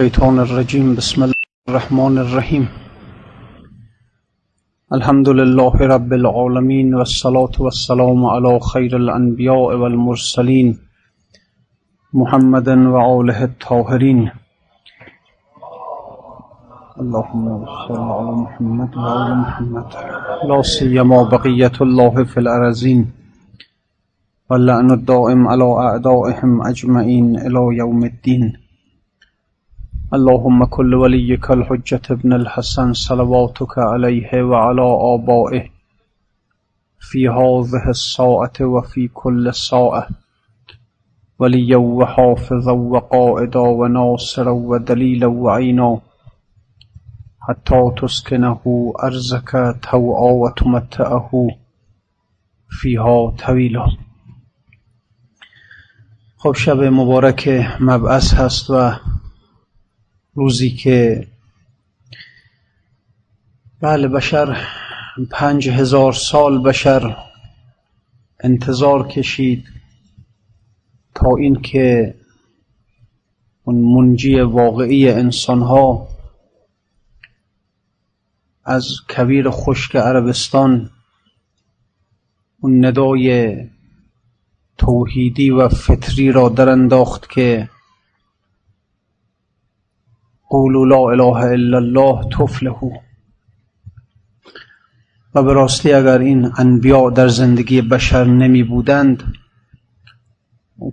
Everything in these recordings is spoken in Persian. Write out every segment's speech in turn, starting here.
الشيطان الرجيم بسم الله الرحمن الرحيم. الحمد لله رب العالمين والصلاة والسلام على خير الأنبياء والمرسلين محمد وآله الطاهرين. اللهم صل على محمد وعلى محمد. لا سيما بقية الله في الأرزين. واللعن الدائم على أعدائهم أجمعين إلى يوم الدين. اللهم كل وليك الحجة ابن الحسن صلواتك عليه وعلى آبائه في هذه الساعة وفي كل ساعة. وليا وحافظا وقائدا وناصرا ودليلا وعينا. حتى تسكنه أرزك توعا وتمتعه فيها طويلا. خب شب مبارک مبعث هست و روزی که بله بشر پنج هزار سال بشر انتظار کشید تا اینکه اون منجی واقعی انسان ها از کویر خشک عربستان اون ندای توحیدی و فطری را در انداخت که قولوا لا اله الا الله تفلحو و به راستی اگر این انبیا در زندگی بشر نمی بودند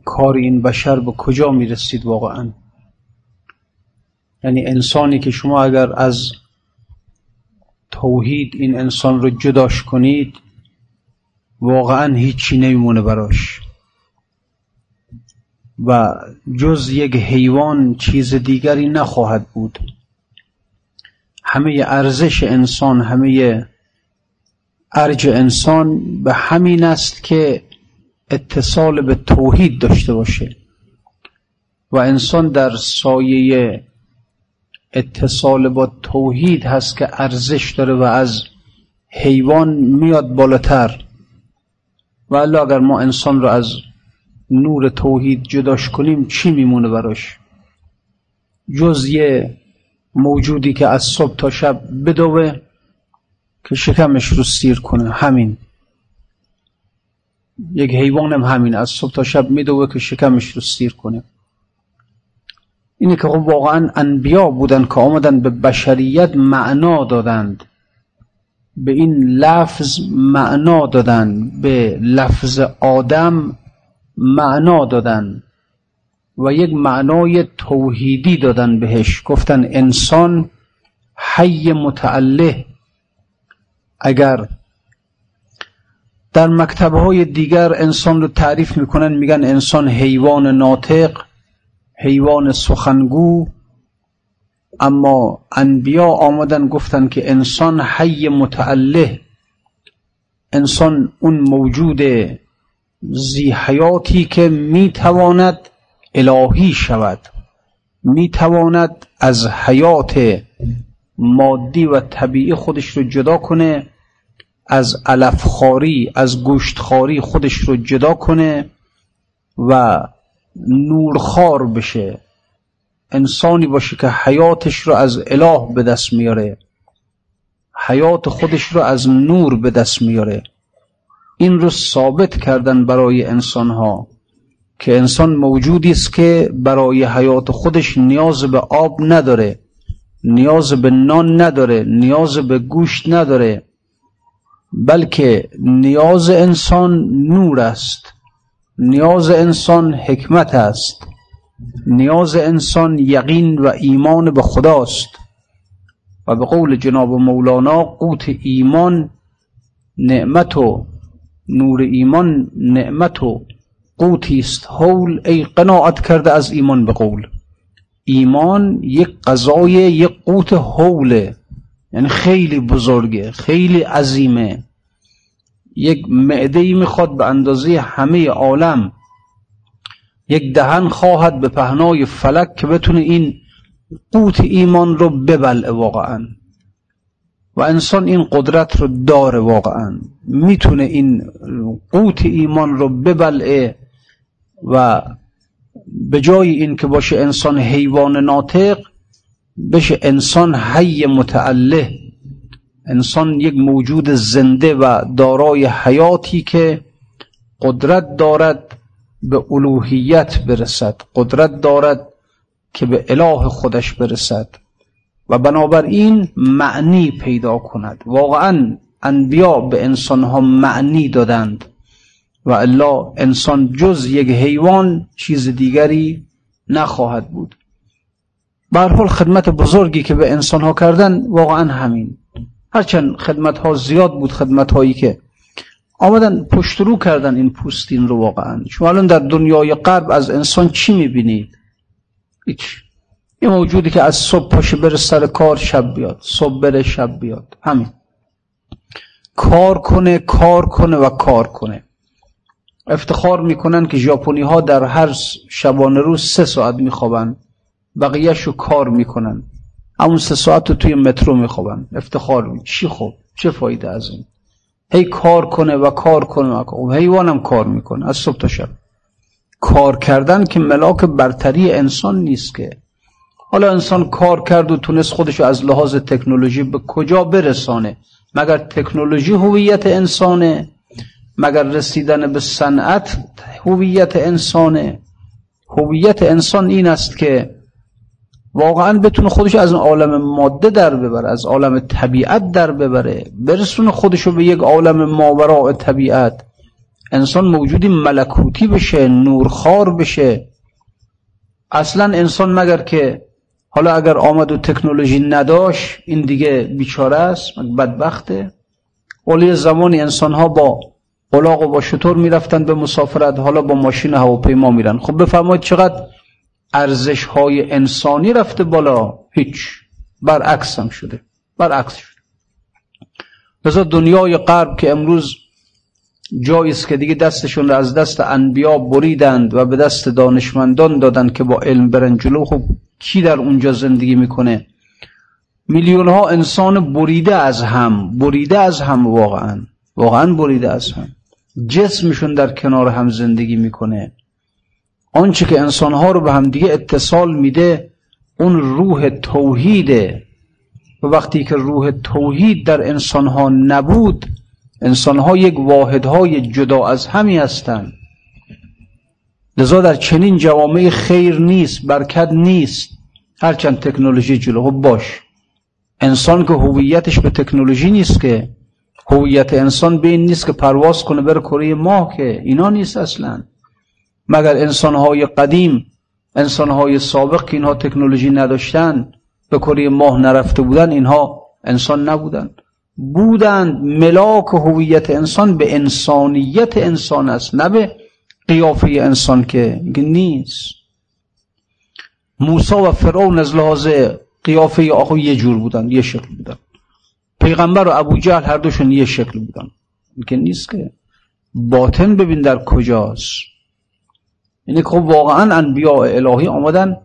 کار این بشر به کجا می رسید واقعا؟ یعنی انسانی که شما اگر از توحید این انسان رو جداش کنید واقعا هیچی نمیمونه براش. و جز یک حیوان چیز دیگری نخواهد بود. همه ارزش انسان همه ارج انسان به همین است که اتصال به توحید داشته باشه و انسان در سایه اتصال با توحید هست که ارزش داره و از حیوان میاد بالاتر. و اگر ما انسان رو از نور توحید جداش کنیم چی میمونه براش؟ جز یه موجودی که از صبح تا شب بدوه که شکمش رو سیر کنه. همین. یک حیوان هم همین. از صبح تا شب میدوه که شکمش رو سیر کنه. اینه که خب واقعا انبیا بودن که آمدن به بشریت معنا دادند. به این لفظ معنا دادن. به لفظ آدم معنا دادن و یک معنای توحیدی دادن بهش. گفتن انسان حی متعله اگر در مکتبهای دیگر انسان رو تعریف می‌کنن میگن انسان حیوان ناطق حیوان سخنگو. اما انبیا آمدن گفتن که انسان حی متعله انسان اون موجود زی حیاتی که می‌تواند الهی شود می‌تواند از حیات مادی و طبیعی خودش رو جدا کنه از علفخاری از گوشتخاری خودش رو جدا کنه و نورخار بشه. انسانی باشه که حیاتش رو از اله به دست میاره حیات خودش رو از نور به دست میاره. این رو ثابت کردن برای انسان ها که انسان موجودی است که برای حیات خودش نیاز به آب نداره نیاز به نان نداره نیاز به گوشت نداره بلکه نیاز انسان نور است نیاز انسان حکمت است نیاز انسان یقین و ایمان به خداست و به قول جناب مولانا قوت ایمان نعمت و نور ایمان نعمت و قوتی است. حول ای قناعت کرده از ایمان به قول. ایمان یک غذای یک قوت حوله یعنی خیلی بزرگه خیلی عظیمه. یک معده ای می‌خواد به اندازه همه عالم. یک دهن خواهد به پهنای فلک که بتونه این قوت ایمان رو ببلعه واقعا. و انسان این قدرت رو داره واقعا. می‌تونه این قوت ایمان رو ببلعه و به جای این که باشه انسان حیوان ناطق بشه انسان حی متعله انسان یک موجود زنده و دارای حیاتی که قدرت دارد به الوهیت برسد. قدرت دارد که به اله خودش برسد. و بنابراین معنی پیدا کند. واقعا انبیا به انسان ها معنی دادند و الا انسان جز یک حیوان چیز دیگری نخواهد بود. به حال خدمت بزرگی که به انسان ها کردن واقعا همین. هرچند خدمت ها زیاد بود خدمت هایی که آمدن پشت رو کردن این پوستین رو واقعا. شما الان در دنیای غرب از انسان چی می‌بینید؟ هیچ. یه موجودی که از صبح پاشه بره سر کار شب بیاد. صبح بره شب بیاد. همین. کار کنه کار کنه و کار کنه. افتخار می‌کنن که ژاپنی ها در هر شبانه روز سه ساعت میخوابن. بقیهش رو کار می‌کنن. همون سه ساعت رو توی مترو میخوابن. افتخار می چی خوب؟ چه فایده از این؟ هی کار کنه و کار کنه و کار. حیوانم کار می‌کنه از صبح تا شب. کار کردن که ملاک برتری انسان نیست که. حالا انسان کار کرد و تونست خودش از لحاظ تکنولوژی به کجا برسانه؟ مگر تکنولوژی هویت انسانه؟ مگر رسیدن به صنعت هویت انسانه؟ هویت انسان این است که واقعا بتونه خودش از عالم ماده در ببره از عالم طبیعت در ببره برسونه خودشو به یک عالم ماوراء طبیعت. انسان موجودی ملکوتی بشه نورخار بشه. اصلا انسان مگر که حالا اگر آمد و تکنولوژی نداشت این دیگه بیچاره است بدبخته. ولی زمانی انسان ها با قلاق و با شطور می‌رفتن به مسافرت حالا با ماشین هواپیما میرن. خب بفرمایید چقدر ارزش های انسانی رفته بالا؟ هیچ. برعکس هم شده. برعکس شده. لذا دنیای غرب که امروز جایی است که دیگه دستشون رو از دست انبیا بریدند و به دست دانشمندان دادند که با علم برن جلو. خب کی در اونجا زندگی می‌کنه؟ میلیون ها انسان بریده از هم بریده از هم واقعا واقعا بریده از هم. جسمشون در کنار هم زندگی می‌کنه. آنچه که انسانها رو به همدیگه اتصال میده اون روح توحیده. و وقتی که روح توحید در انسانها نبود انسانها یک واحدهای جدا از همی هستند. لذا در چنین جوامع خیر نیست برکت نیست. هرچند تکنولوژی جلو خب باش. انسان که هویتش به تکنولوژی نیست که هویت انسان به این نیست که پرواز کنه بر کره ماه که اینا نیست اصلا. مگر انسانهای قدیم انسانهای سابق که اینها تکنولوژی نداشتن به کره ماه نرفته بودن اینها انسان نبودن بودند ملاک هویت انسان به انسانیت انسان است نه به قیافه انسان که نیست. موسی و فرعون از لحاظ قیافه آخو یه جور بودن یه شکل بودن پیغمبر و ابو جهل هر دوشون یه شکل بودن که نیست که باطن ببین در کجاست. یعنی خب واقعا انبیاء الهی آمدن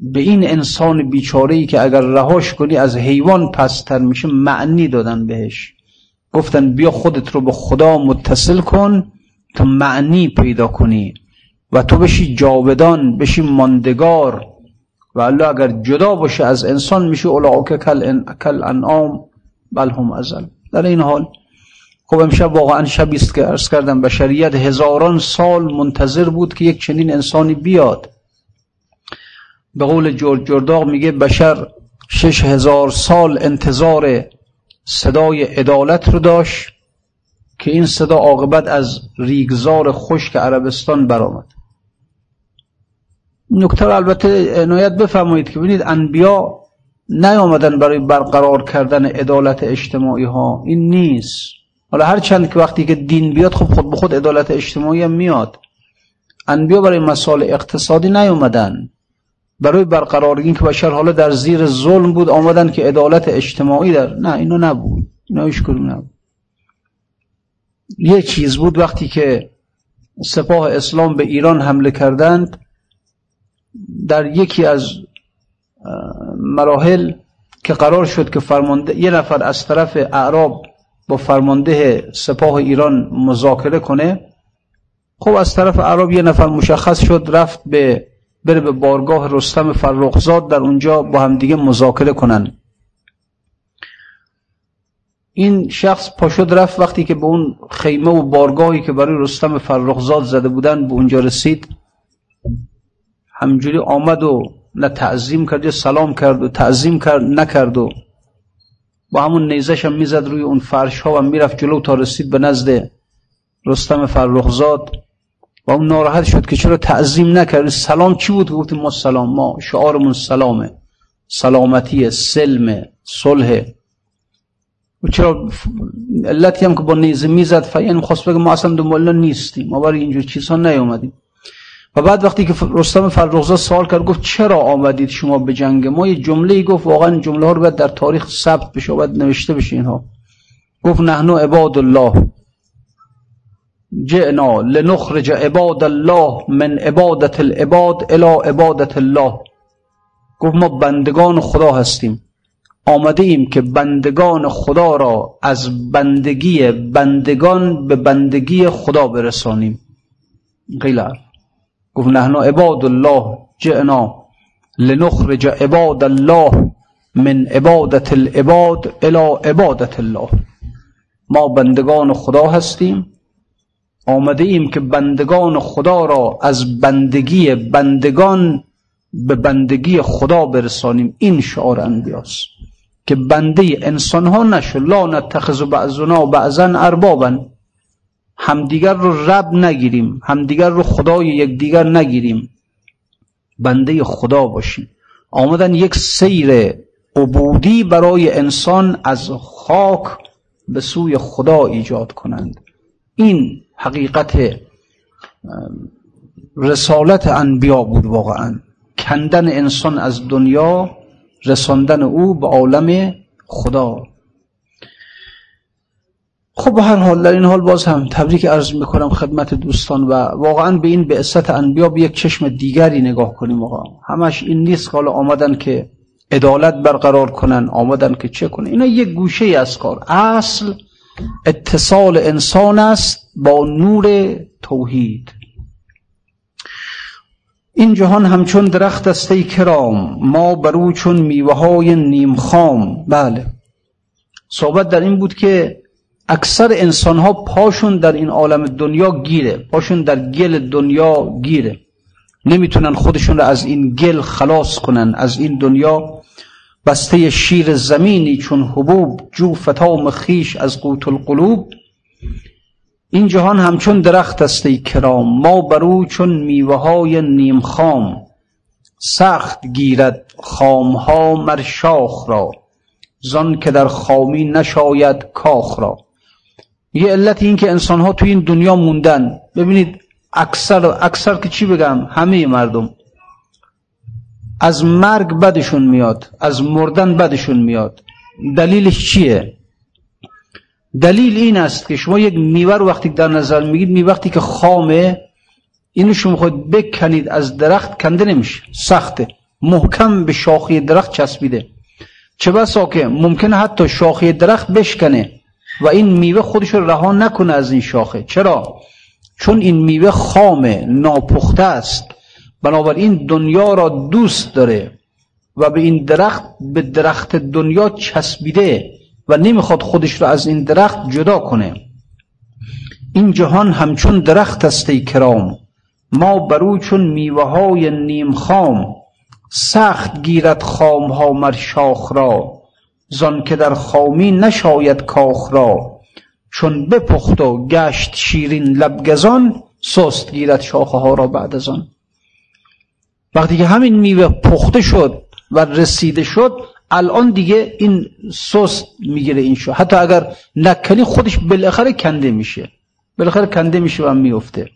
به این انسان بیچاره ای که اگر رهاش کنی از حیوان پستر میشه معنی دادن بهش. گفتن بیا خودت رو به خدا متصل کن تا معنی پیدا کنی و تو بشی جاودان بشی ماندگار. و الله اگر جدا باشه از انسان میشه اولاک کل, کل انعام بل هم ازل. در این حال خب امشب واقعا شبی است که ارز کردم بشریت هزاران سال منتظر بود که یک چنین انسانی بیاد. به قول جورج جرداغ میگه بشر شش هزار سال انتظار صدای عدالت رو داشت که این صدا عاقبت از ریگزار خشک عربستان برآمد. نکته البته عنایت بفرمایید که ببینید انبیا نیامدن برای برقرار کردن عدالت اجتماعی ها. این نیست. حالا هر چند که وقتی که دین بیاد خب خود به خود عدالت اجتماعی هم میاد. انبیا برای مسائل اقتصادی نیومدن برای برقرار این که بشر حالا در زیر ظلم بود آمدن که عدالت اجتماعی در نه اینو نبود. اینا هیچ نبود. یه چیز بود وقتی که سپاه اسلام به ایران حمله کردند در یکی از مراحل که قرار شد که فرمانده یه نفر از طرف اعراب با فرمانده سپاه ایران مذاکره کنه خب از طرف عرب یه نفر مشخص شد رفت به بره به بارگاه رستم فرخزاد در اونجا با همدیگه مذاکره کنن. این شخص پاشد رفت وقتی که به اون خیمه و بارگاهی که برای رستم فرخزاد زده بودن به اونجا رسید. همجوری آمد و نه تعظیم کرد یا سلام کرد و تعظیم کرد نکرد و با همون نیزش هم می‌زد روی اون فرش ها و می‌رفت جلو تا رسید به نزد رستم فرخزاد. و اون ناراحت شد که چرا تعظیم نکرد؟ سلام چی بود؟ گفتیم ما سلام ما شعارمون سلامه. سلامتی سلم صلح. و چرا علتی هم که با نیزه می‌زد یعنی خواست بگه ما اصلا دنبال نیستیم. ما برای اینجور چیزها نیومدیم. و بعد وقتی که رستم فرخزاد سوال کرد گفت چرا آمدید شما به جنگ؟ ما یه جمله ای گفت واقعا جمله ها رو باید در تاریخ ثبت بشه و باید نوشته بشه اینها. گفت نحنو عباد الله جئنا لنخرج عباد الله من عبادت العباد الى عبادت الله. گفت ما بندگان خدا هستیم. آمده ایم که بندگان خدا را از بندگی بندگان به بندگی خدا برسانیم. غیلر گفت نحن عباد الله. جئنا لنخرج عباد الله من عبادت العباد الى عبادت الله. ما بندگان خدا هستیم. آمده ایم که بندگان خدا را از بندگی بندگان به بندگی خدا برسانیم. این شعار انبیاست که بنده انسان ها نشو. لا نتخذ بعضنا بعضا اربابا. همدیگر رو رب نگیریم. همدیگر رو خدای یکدیگر نگیریم. بنده خدا باشیم. آمدن یک سیر عبودی برای انسان از خاک به سوی خدا ایجاد کنند. این حقیقت رسالت انبیا بود واقعا. کندن انسان از دنیا رساندن او به عالم خدا. خب به هر حال در این حال باز هم تبریک عرض می‌کنم خدمت دوستان و واقعا به این بعثت انبیا به یک چشم دیگری نگاه کنیم واقعا. همش این نیست که آمدن که عدالت برقرار کنن آمدن که چه کنن. اینا یک گوشه از کار. اصل اتصال انسان است با نور توحید. این جهان همچون درخت است ای کرام ما برو چون میوه های نیم خام. بله. صحبت در این بود که اکثر انسان ها پاشون در این عالم دنیا گیره پاشون در گل دنیا گیره. نمی‌تونن خودشون رو از این گل خلاص کنن از این دنیا بسته شیر زمینی چون حبوب جو فتام خیش از قوت القلوب. این جهان همچون درخت است ای کرام. ما برو چون میوه های نیم خام. سخت گیرد خام ها مر شاخ را. زان که در خامی نشاید کاخ را. یه علت این که انسان ها توی این دنیا موندن. ببینید اکثر اکثر که چی بگم؟ همه مردم از مرگ بدشون میاد از مردن بدشون میاد. دلیلش چیه؟ دلیل این است که شما یک میوه وقتی در نظر میگید می وقتی که خامه اینو شما خود بکنید از درخت کنده نمیشه سخته. محکم به شاخی درخت چسبیده. چه بسا که ممکنه حتی شاخی درخت بشکنه و این میوه خودش رو رها نکنه از این شاخه. چرا؟ چون این میوه خامه ناپخته است. بنابراین دنیا را دوست داره و به این درخت به درخت دنیا چسبیده و نمی‌خواد خودش را از این درخت جدا کنه. این جهان همچون درخت است ای کرام. ما برو چون میوه های نیم خام. سخت گیرد خام ها مر شاخ را. زان که در خامی نشاید کاخ را. چون بپخت و گشت شیرین لبگزان سست گیرد شاخه ها را بعد از آن. وقتی که همین میوه پخته شد و رسیده شد الان دیگه این سست می‌گیره این شو. حتی اگر نکنی خودش بالاخره کنده میشه. بالاخره کنده میشه و میفته.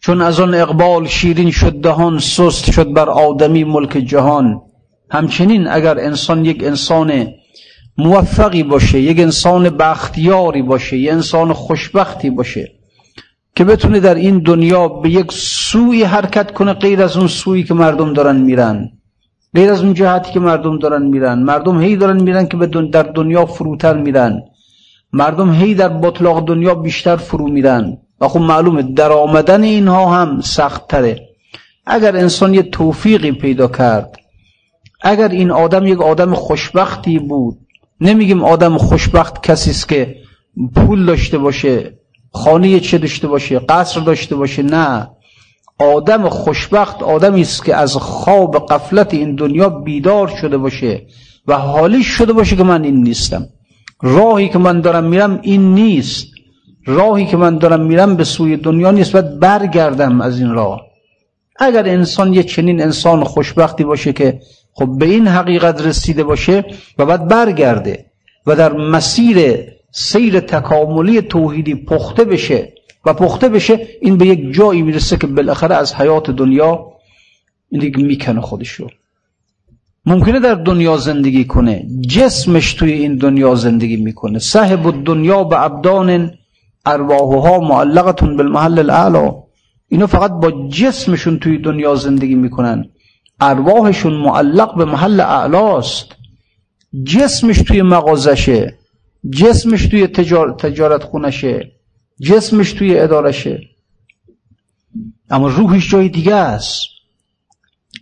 چون از آن اقبال شیرین شد دهان سست شد بر آدمی ملک جهان. همچنین اگر انسان یک انسان موفقی باشه یک انسان بختیاری باشه یک انسان خوشبختی باشه که بتونه در این دنیا به یک سوی حرکت کنه غیر از اون سویی که مردم دارن میرن. غیر از اون جهتی که مردم دارن میرن. مردم هی دارن میرن که در دنیا فروتر میرن. مردم هی در بطلاق دنیا بیشتر فرو میرن. و خب معلومه در آمدن اینها هم سخت تره اگر انسان یه توفیقی پیدا کرد اگر این آدم یک آدم خوشبختی بود نمیگیم آدم خوشبخت کسی است که پول داشته باشه خانه چه داشته باشه قصر داشته باشه نه. آدم خوشبخت آدمی است که از خواب قفلت این دنیا بیدار شده باشه و حالی شده باشه که من این نیستم. راهی که من دارم میرم این نیست. راهی که من دارم میرم به سوی دنیا نیست باید برگردم از این راه. اگر انسان یه چنین انسان خوشبختی باشه که خب به این حقیقت رسیده باشه و بعد برگرده و در مسیر سیر تکاملی توحیدی پخته بشه و پخته بشه این به یک جایی می‌رسه که بالاخره از حیات دنیا این دیگه می‌کنه خودشو ممکنه در دنیا زندگی کنه جسمش توی این دنیا زندگی می‌کنه. صاحب دنیا به ابدان ارواحها معلقتون بالمحل الاعلا. اینا فقط با جسمشون توی دنیا زندگی می‌کنن. ارواحشون معلق به محل اعلاست. جسمش توی مغازشه. جسمش توی تجارت خونشه. جسمش توی ادارشه. اما روحش جای دیگه است.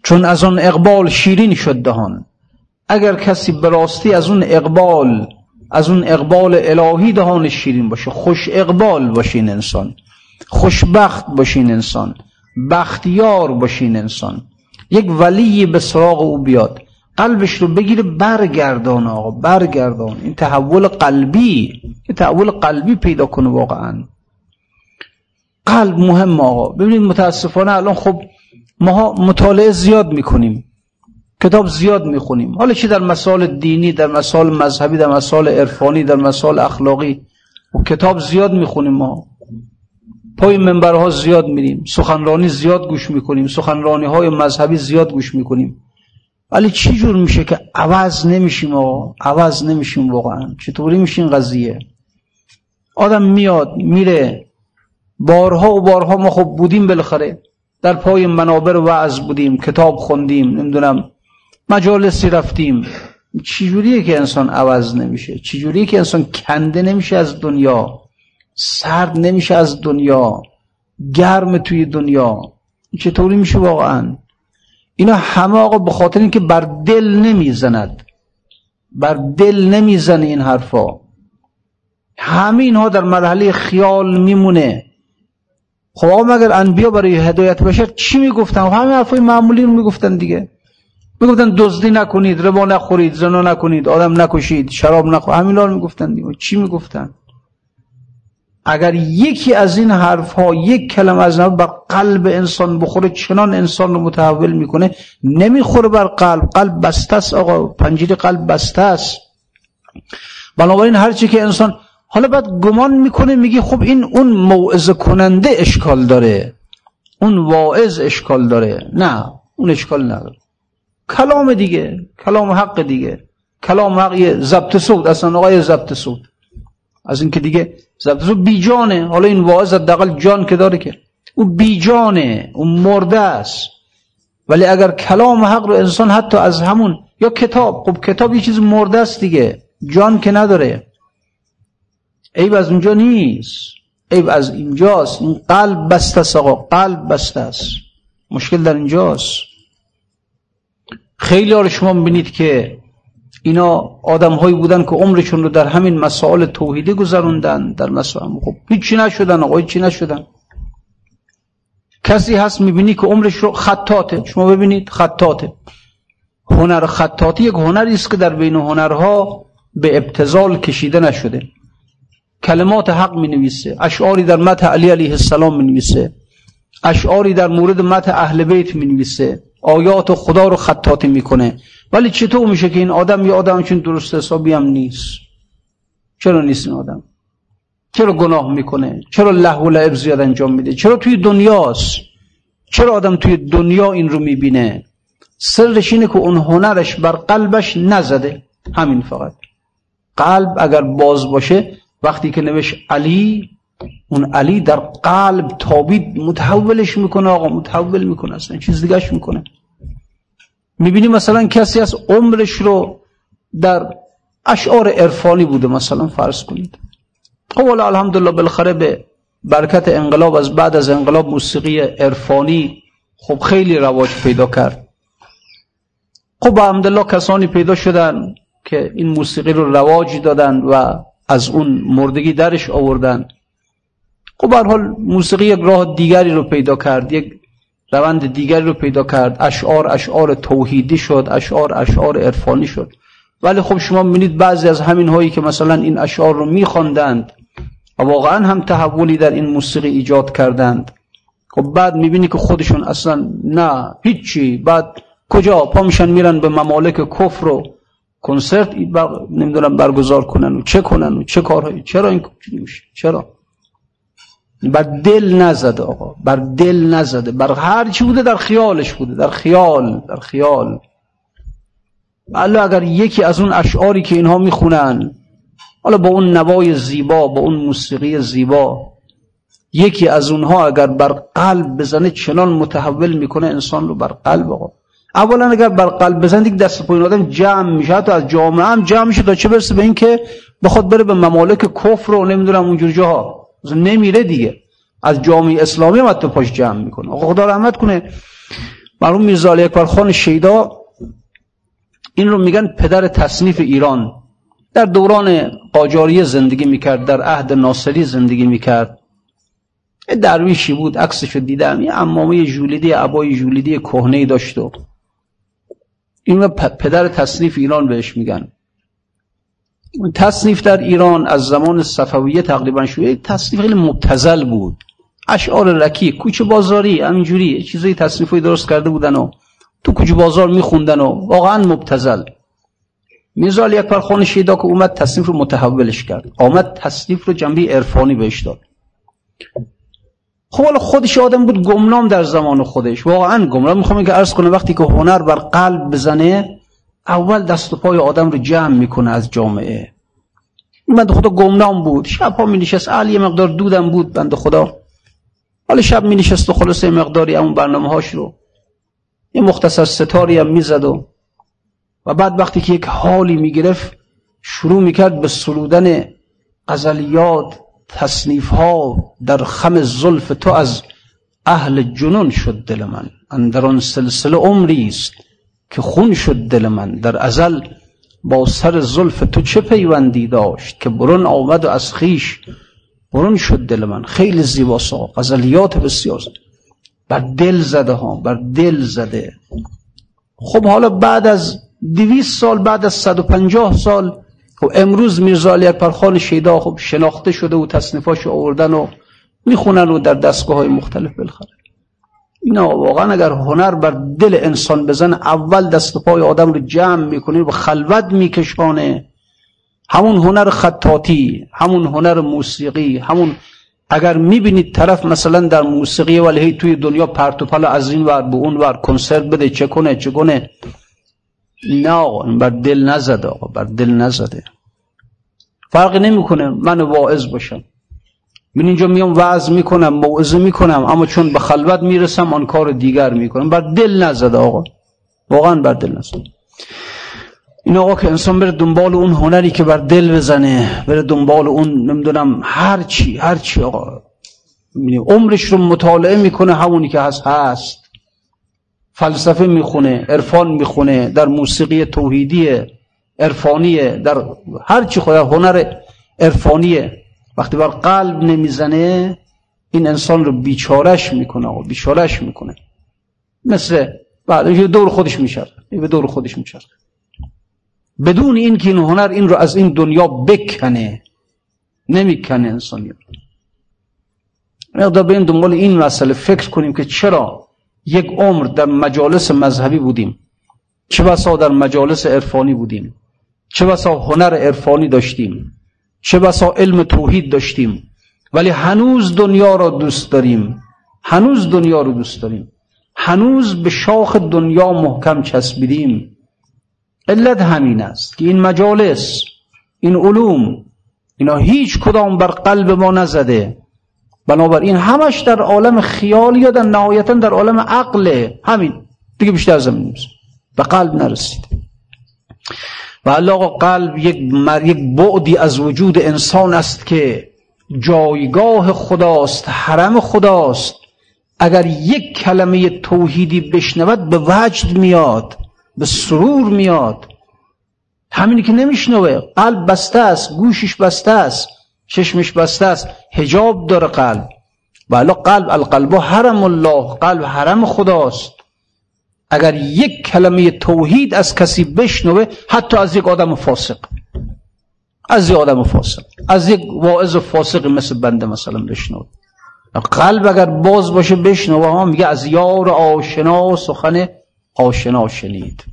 چون از اون اقبال شیرین شد دهان. اگر کسی براستی از اون اقبال از اون اقبال الهی دهان شیرین باشه. خوش اقبال باشین انسان. خوشبخت باشین انسان. بختیار باشین انسان. یک ولی به سراغ او بیاد. قلبش رو بگیره برگردان آقا برگردان. این تحول قلبی این تحول قلبی پیدا کنه واقعا. قلب مهم آقا. ببینید متاسفانه الان خب ما مطالعه زیاد می‌کنیم کتاب زیاد می‌خونیم. حالا چی در مسائل دینی در مسائل مذهبی در مسائل عرفانی در مسائل اخلاقی و کتاب زیاد می‌خونیم ما. پای منبرها زیاد میریم. سخنرانی زیاد گوش می‌کنیم. سخنرانی های مذهبی زیاد گوش می‌کنیم. ولی چی جور میشه که عوض نمیشیم آقا؟ عوض نمیشیم واقعا. چطوری میشین قضیه؟ آدم میاد میره. بارها و بارها ما خب بودیم بالاخره. در پای منابر وعظ بودیم کتاب خوندیم نمی‌دونم مجالسی رفتیم. چجوریه که انسان عوض نمیشه؟ چجوریه که انسان کنده نمیشه از دنیا؟ سرد نمیشه از دنیا؟ گرم توی دنیا؟ چطوری میشه واقعا؟ اینا همه آقا به خاطر اینکه بر دل نمی‌زند. بر دل نمی‌زنه این حرفا. همه اینها در مرحله خیال میمونه. خب آقا مگر انبیا برای هدایت بشر چی می‌گفتن؟ همه حرفای معمولی رو می‌گفتن دیگه. می‌گفتن دزدی نکنید ربا نخورید زنا نکنید آدم نکشید شراب نخورید. همینا رو می‌گفتن دیگه. چی می‌گفتن؟ اگر یکی از این حرف ها یک کلمه از نبود بر قلب انسان بخوره چنان انسان رو متحول می‌کنه نمی‌خوره بر قلب. قلب بسته است آقا. پنجره قلب بسته است. بنابراین هرچی که انسان حالا بعد گمان می‌کنه میگه خب این اون موعظه کننده اشکال داره. اون واعظ اشکال داره. نه اون اشکال نداره. کلام دیگه کلام حق دیگه. کلام حق یه ضبط صوت اصلا آقای ضبط صوت از اینکه دیگه ضبط صوت بیجانه. حالا این واعظ حداقل جان که داره که. او بیجانه. اون مرده است. ولی اگر کلام حق رو انسان حتی از همون یا کتاب. خب کتاب یه چیز مرده است دیگه. جان که نداره. عیب از اونجا نیست. عیب از اینجاست. این قلب بسته است قلب بسته است. مشکل در اینجاست. خیلی ها شما بینید که اینا آدم هایی بودن که عمرشون رو در همین مسائل توحیدی گذروندن. در مسائل خب هیچی نشدن آقا هیچی نشدن. کسی هست می‌بینی که عمرش رو خطاته شما ببینید خطاته هنر خطاتی یک هنری است که در بین هنرها به ابتزال کشیده نشده. کلمات حق می نویسه اشعاری در متح علی علیه السلام می نویسه اشعاری در مورد متح اهل بیت می نویسه آیات خدا رو خطاتی می‌کنه. ولی چطور میشه که این آدم یه آدم چون درست حسابی هم نیست؟ چرا نیست این آدم؟ چرا گناه می‌کنه؟ چرا له و لعب زیاد انجام میده؟ چرا توی دنیاست؟ چرا آدم توی دنیا این رو می‌بینه؟ سرش اینه که اون هنرش بر قلبش نزده. همین فقط. قلب اگر باز باشه وقتی که نوشت علی اون علی در قلب تابید متحولش می‌کنه آقا متحول می‌کنه اصلا چیز دیگهش می‌کنه. می‌بینی مثلا کسی از عمرش رو در اشعار عرفانی بوده مثلا فرض کنید. خب والا الحمدلله بالاخره به برکت انقلاب از بعد از انقلاب موسیقی عرفانی خب خیلی رواج پیدا کرد. خب الحمدلله کسانی پیدا شدن که این موسیقی رو رواج دادن و از اون مردگی درش آوردن. خب حال موسیقی یک راه دیگری رو پیدا کرد یک روند دیگری رو پیدا کرد. اشعار اشعار توحیدی شد اشعار اشعار عرفانی شد. ولی خب شما می‌بینید بعضی از همین هایی که مثلا این اشعار رو میخواندند و واقعا هم تحولی در این موسیقی ایجاد کردند. خب بعد می‌بینی که خودشون اصلا نه هیچی. بعد کجا پا میشن میرن به ممالک کفر و کنسرت نمی‌دونم برگزار کنن و چه کنن و چه کارهایی. چرا این چرا؟ بر دل نزده آقا بر دل نزده بر هر چی بوده در خیالش بوده در خیال در خیال. الله اگر یکی از اون اشعاری که اینها می‌خونن حالا با اون نوای زیبا با اون موسیقی زیبا یکی از اونها اگر بر قلب بزنه چنان متحول می‌کنه انسان رو بر قلب آقا. اولا اگر بر قلب بزنه دیگه دست پایین آدم جمع میشه حتی از جامعه هم جمع میشه تا چه برسه به اینکه بخواد بره به ممالک کفر و نمی‌دونم اونجور جاها. نمیره دیگه. از جامعه اسلامی هم حتی پاش جمع می‌کنه. آقا خدا رحمت کنه. مرحوم میرزا علی اکبر خان شیدا این رو میگن پدر تصنیف ایران. در دوران قاجاری زندگی می‌کرد در عهد ناصری زندگی می‌کرد. درویشی بود عکسش رو دیدم. یه امامه جولیدی عبای جولیدی کهنه داشت و این پدر تصنیف ایران بهش میگن. تصنیف در ایران از زمان صفویه تقریبا شده تصنیف خیلی مبتزل بود. اشعار رکی کوچه بازاری همینجوری. چیزایی تصنیفی درست کرده بودن و تو کوچه بازار میخوندن و واقعا مبتزل. میرزا علی اکبر خان شیدا که اومد تصنیف رو متحولش کرد. آمد تصنیف رو جنبه عرفانی بهش داد. خب حالا خودش آدم بود گمنام در زمان خودش. واقعا گمنام. می‌خوام که عرض کنه وقتی که هنر بر قلب بزنه اول دست و پای آدم رو جمع می‌کنه از جامعه. این بند خدا گمنام بود. شب ها می نشست علی مقدار دودم بود بند خدا. حالا شب می نشست و خلاصه مقداری اون برنامه هاش رو. یه مختصر ستاری هم می‌زد و و بعد وقتی که یک حالی می‌گرفت شروع می‌کرد به سرودن غزلیات تصنیف ها در خم زلف تو از اهل جنون شد دل من. اندر آن سلسله عمری که خون شد دل من. در ازل با سر زلف تو چه پیوندی داشت که برون آمد و از خیش برون شد دل من. خیلی زیباسا غزلیات بسیار بر دل زده ها بر دل زده. خب حالا بعد از دویست سال بعد از 150 سال خب امروز میرزا علی اکبر شیدا خب شناخته شده و تصنیفاش آوردن و می‌خونن و در دستگاه های مختلف بلخره اینا واقعا اگر هنر بر دل انسان بزن اول دست و پای آدم رو جمع می‌کنه و خلوت میکشانه. همون هنر خطاطی همون هنر موسیقی همون اگر می‌بینید طرف مثلا در موسیقی ولی توی دنیا پرتوپل از این ور به اون ور کنسرت بده چه کنه چه کنه. نه آقا بر دل نزده آقا بر دل نزده. فرقی نمی‌کنه من واعظ باشم. من اینجا میام وعظ می‌کنم موعظه می‌کنم اما چون به خلوت می‌رسم آن کار دیگر می‌کنم. بر دل نزده آقا. واقعا بر دل نزده این آقا که انسان بره دنبال اون هنری که بر دل بزنه بره دنبال اون نمی‌دونم هر چی هر چی آقا. عمرش رو مطالعه می‌کنه همونی که هست هست. فلسفه می‌خونه عرفان می‌خونه در موسیقی توحیدی عرفانیه در هر چی خود هنر عرفانیه. وقتی بر قلب نمی‌زنه این انسان رو بیچارش می‌کنه و بیچارش می‌کنه. مثل بعد دور خودش میشه به دور خودش میشه بدون این که این هنر این رو از این دنیا بکنه نمی‌کنه انسانی مقدار به دنبال این مسئله فکر کنیم که چرا یک عمر در مجالس مذهبی بودیم. چه بسا در مجالس عرفانی بودیم. چه بسا هنر عرفانی داشتیم. چه بسا علم توحید داشتیم. ولی هنوز دنیا را دوست داریم. هنوز دنیا رو دوست داریم. هنوز به شاخ دنیا محکم چسبیدیم. علت همین است که این مجالس این علوم اینا هیچ کدام بر قلب ما نزده. بنابراین همش در عالم خیال یا در نهایتا در عالم عقل. همین. دیگه بیشتر زمین نیست. به قلب نرسید. و الله قلب یک یک بعدی از وجود انسان است که جایگاه خداست حرم خداست. اگر یک کلمه توحیدی بشنود به وجد میاد به سرور میاد. همینی که نمیشنوه. قلب بسته است گوشش بسته است چشمش بسته است هجاب داره قلب. ولی قلب القلب حرم الله قلب حرم خداست. اگر یک کلمه توحید از کسی بشنوه حتی از یک آدم فاسق. از یک آدم فاسق. از یک واعظ فاسق مثل بنده مثلا بشنوه. قلب اگر باز باشه بشنوه ها میگه از یار آشنا سخن آشنا شنید.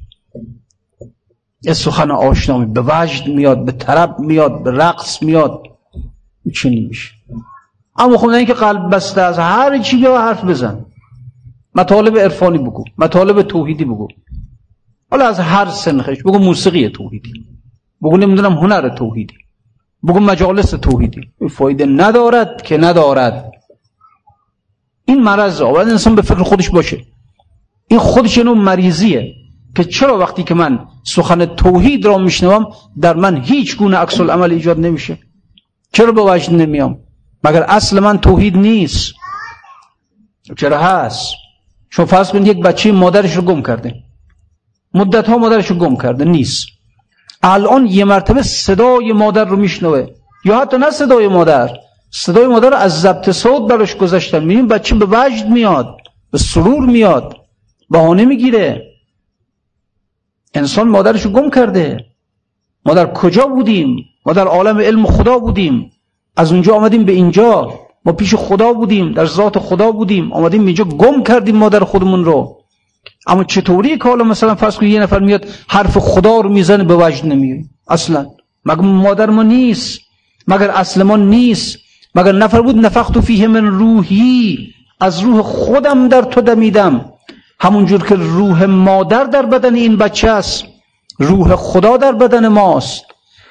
یه سخن آشنا به وجد میاد به طرب میاد به رقص میاد. چنین میشه. اما خب نه که قلب بسته از هر چی بیا حرف بزن. مطالب عرفانی بگو مطالب توحیدی بگو. حالا از هر سنخش بگو موسیقی توحیدی بگو نمی‌دونم هنر توحیدی بگو مجالس توحیدی. فایده ندارد که ندارد. این مرض باید انسان به فکر خودش باشه. این خودش نوع مریضیه که چرا وقتی که من سخن توحید را میشنوم در من هیچ گونه عکس عمل ایجاد نمیشه؟ چرا به وجد نمیام؟ مگر اصل من توحید نیست؟ چرا هست؟ شما فرض کنید یک بچه مادرش رو گم کرده. مدت ها مادرش رو گم کرده نیست. الان یه مرتبه صدای مادر رو میشنوه. یا حتی نه صدای مادر صدای مادر از ضبط صوت براش گذاشتن. میبین بچه به وجد میاد به سرور میاد بهانه می‌گیره. انسان مادرش رو گم کرده. ما در کجا بودیم؟ ما در عالم علم خدا بودیم. از اونجا آمدیم به اینجا. ما پیش خدا بودیم در ذات خدا بودیم. آمدیم اینجا گم کردیم مادر خودمون رو. اما چطوری که حالا مثلا فرض کنید یه نفر میاد حرف خدا رو می‌زنه به وجد نمیاد؟ اصلا. مگر مادر ما نیست؟ مگر اصل ما نیست؟ مگر نفر بود نفخت فیه من روحی؟ از روح خودم در تو دمیدم. همونجور که روح مادر در بدن این بچه است روح خدا در بدن ماست.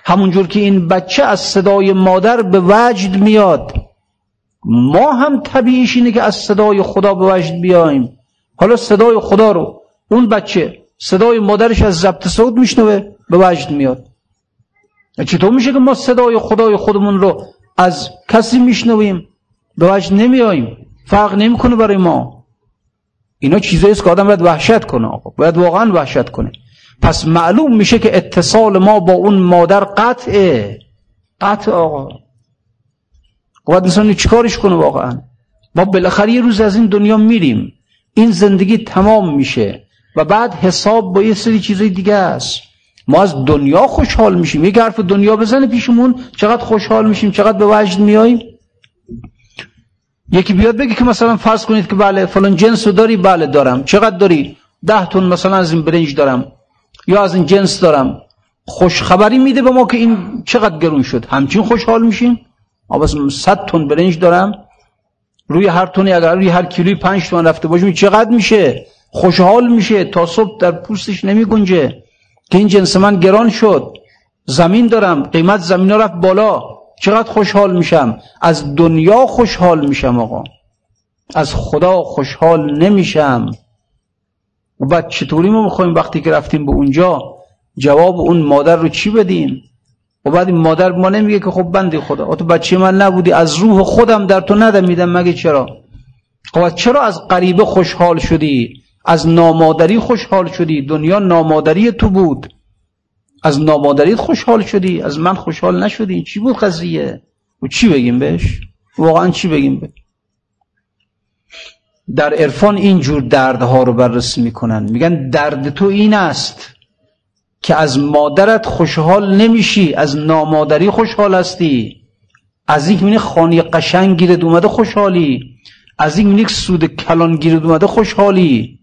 همونجور که این بچه از صدای مادر به وجد میاد. ما هم طبیعیش اینه که از صدای خدا به وجد بیایم حالا صدای خدا رو اون بچه صدای مادرش از ضبط صوت میشنوه به وجد میاد. چطور میشه که ما صدای خدای خودمون رو از کسی میشنویم به وجد نمیاییم فرق نمی‌کنه برای ما. اینا چیزایی که آدم باید وحشت کنه آقا. باید واقعا وحشت کنه. پس معلوم میشه که اتصال ما با اون مادر قطعه. قطع آقا. باید انسان چیکارش کنه واقعا؟ ما بالاخره یه روز از این دنیا میریم. این زندگی تمام میشه. و بعد حساب با یه سری چیزای دیگه است. ما از دنیا خوشحال میشیم. یک حرف دنیا بزنه پیشمون چقدر خوشحال میشیم چقدر به وجد میاییم یکی بیاد بگه که مثلا فرض کنید که بله فلان جنس رو داری بله دارم. چقدر داری؟ ده تون مثلا از این برنج دارم. یا از این جنس دارم. خوشخبری میده به ما که این چقدر گرون شد. همچین خوشحال میشیم؟ بس صد تن برنج دارم. روی هر تونی اگر روی هر کیلوی پنج تومن رفته باشیم چقدر میشه؟ خوشحال میشه تا صبح در پوستش نمی گنجه. که این جنس من گران شد. زمین دارم. قیمت زمین ها رفت بالا. چقدر خوشحال میشم. از دنیا خوشحال میشم آقا. از خدا خوشحال نمیشم. و بعد چطوری ما می‌خوایم وقتی که رفتیم به اونجا؟ جواب اون مادر رو چی بدیم و بعد این مادر ما نمیگه که خب بندی خدا. تو بچه من نبودی از روح خودم در تو ندمیدم مگه چرا؟ خب چرا از غریبه خوشحال شدی؟ از نامادری خوشحال شدی؟ دنیا نامادری تو بود. از نامادری خوشحال شدی؟ از من خوشحال نشدی؟ چی بود قضیه؟ و چی بگیم بهش؟ واقعا چی بگیم بهش؟ در عرفان این جور دردها رو بررسی می‌کنن. میگن درد تو این است. که از مادرت خوشحال نمیشی از نامادری خوشحال هستی. از این که خانی قشنگ گیرد اومده خوشحالی. از این که سود کلان گیرد اومده خوشحالی.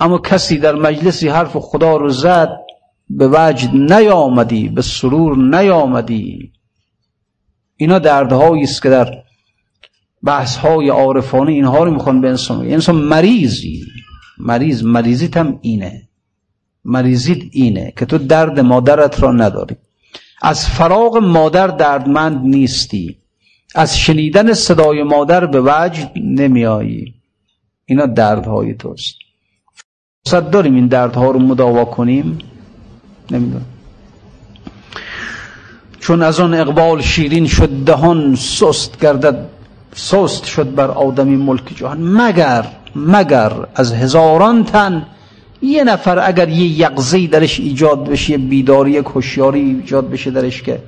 اما کسی در مجلسی حرف خدا رو زد به وجد نیامدی به سرور نیامدی. اینا دردهایی است که در بحث های عارفانه اینها رو می‌خوان به انسان انسان مریضی. مریض مریضیت هم اینه. مریضیت اینه که تو درد مادرت را نداری. از فراغ مادر دردمند نیستی. از شنیدن صدای مادر به وجد نمیایی. اینا دردهای توست. فرصت داریم این دردها رو مداوا کنیم؟ نمی‌دونم. چون از آن اقبال شیرین شد دهان سست گردد سست شد بر آدمی ملک جهان. مگر مگر از هزاران تن یه نفر اگر یه یقزی درش ایجاد بشه یه بیداری یک هوشیاری ایجاد بشه درش که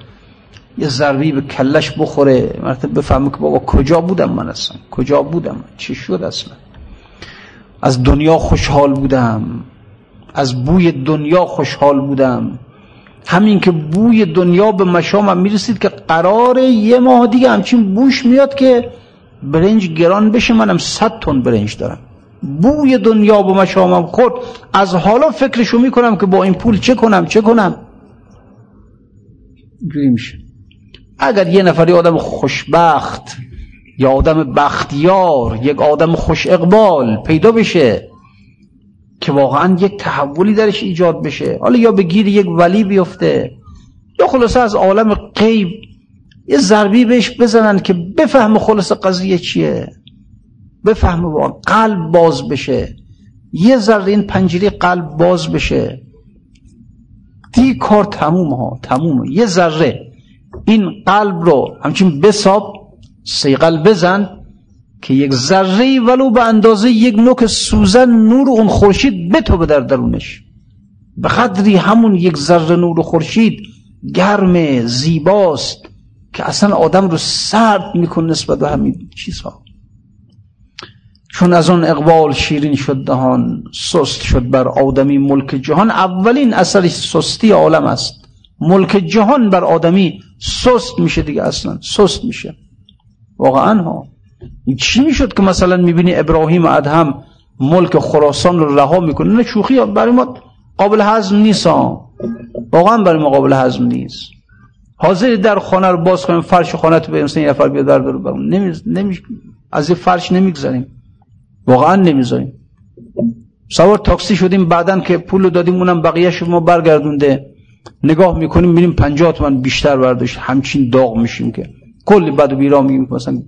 یه ضربی به کلش بخوره مرتب بفهمه که بابا کجا بودم من اصلا؟ کجا بودم؟ چی شد اصلا؟ از دنیا خوشحال بودم. از بوی دنیا خوشحال بودم. همین که بوی دنیا به مشامم می‌رسید که قرار یه ماه دیگه همچین بوش میاد که برنج گران بشه. منم صد تن برنج دارم. بوی دنیا به مشامم خود از حالا فکرشو می‌کنم که با این پول چه کنم چه کنم؟ اینجوری میشه. اگر یه نفری آدم خوشبخت یا آدم بختیار یک آدم خوش اقبال پیدا بشه که واقعا یک تحولی درش ایجاد بشه حالا یا به گیر یک ولی بیفته یا خلاصه از عالم غیب یه ضربی بهش بزنن که بفهم خلاص قضیه چیه. بفهمه واقعا قلب باز بشه. یه ذره این پنجره قلب باز بشه. دی کار تموم ها تمومه. یه ذره این قلب رو همچین بساب سیقل بزن که یک ذره ولو به اندازه یک نوک سوزن نور اون خورشید بتوبه در درونش. به قدری همون یک ذره نور خورشید گرم زیباست که اصلا آدم رو سرد میکن نسبت به همین چیزها. چون از اون اقبال شیرین شد دهان سست شد بر آدمی ملک جهان. اولین اثر سستی عالم است. ملک جهان بر آدمی سست میشه دیگه اصلا سست میشه. واقعا ها. چی می‌شد که مثلا می‌بینی ابراهیم ادهم ملک خراسان رو رها می‌کنه؟ نه شوخی برای ما قابل هضم نیست واقعا برای ما قابل هضم نیست. حاضر در خانه رو باز کنیم فرش خانه تو بریم یه نفر بیاد در رو نمی... از این فرش نمی‌گذاریم واقعا نمی‌ذاریم سوار تاکسی شدیم بعدن که پول دادیم اونم بقیه ما برگردونده. نگاه می‌کنیم میریم پنجاه تومن بیشتر برداشت. همچین داغ میشیم که. کلی بد و بیرا میگیم. مثلا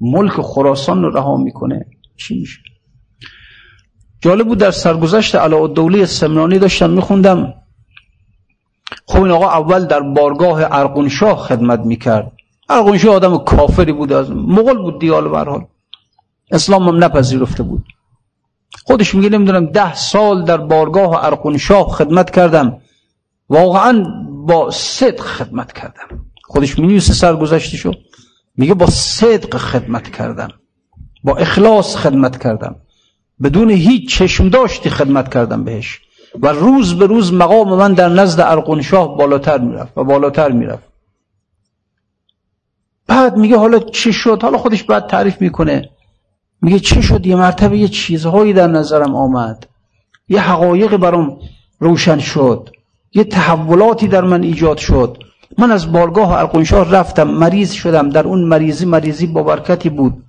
ملک خراسان رو رها می‌کنه. چی میشه؟ جالب بود در سرگذشت علا دوله سمنانی داشتم میخوندم. خب این آقا اول در بارگاه ارقونشاه خدمت می‌کرد. ارقونشاه آدم کافری بود از مغل بود دیال برحال اسلام هم نپذیرفته بود. خودش میگه نمی‌دونم ده سال در بارگاه ارقونشاه خدمت کردم واقعا با صدق خدمت کردم خودش می سرگذشتی شد میگه با صدق خدمت کردم با اخلاص خدمت کردم بدون هیچ چشم داشتی خدمت کردم بهش. و روز به روز مقام من در نزد ارقونشاه بالاتر می‌رفت و بالاتر می‌رفت. بعد میگه حالا چه شد؟ حالا خودش بعد تعریف می‌کنه. میگه چه شد؟ یه مرتبه یه چیزهایی در نظرم آمد. یه حقایق برام روشن شد. یه تحولاتی در من ایجاد شد. من از بارگاه ارقونشاه رفتم مریض شدم. در اون مریضی مریضی با برکتی بود.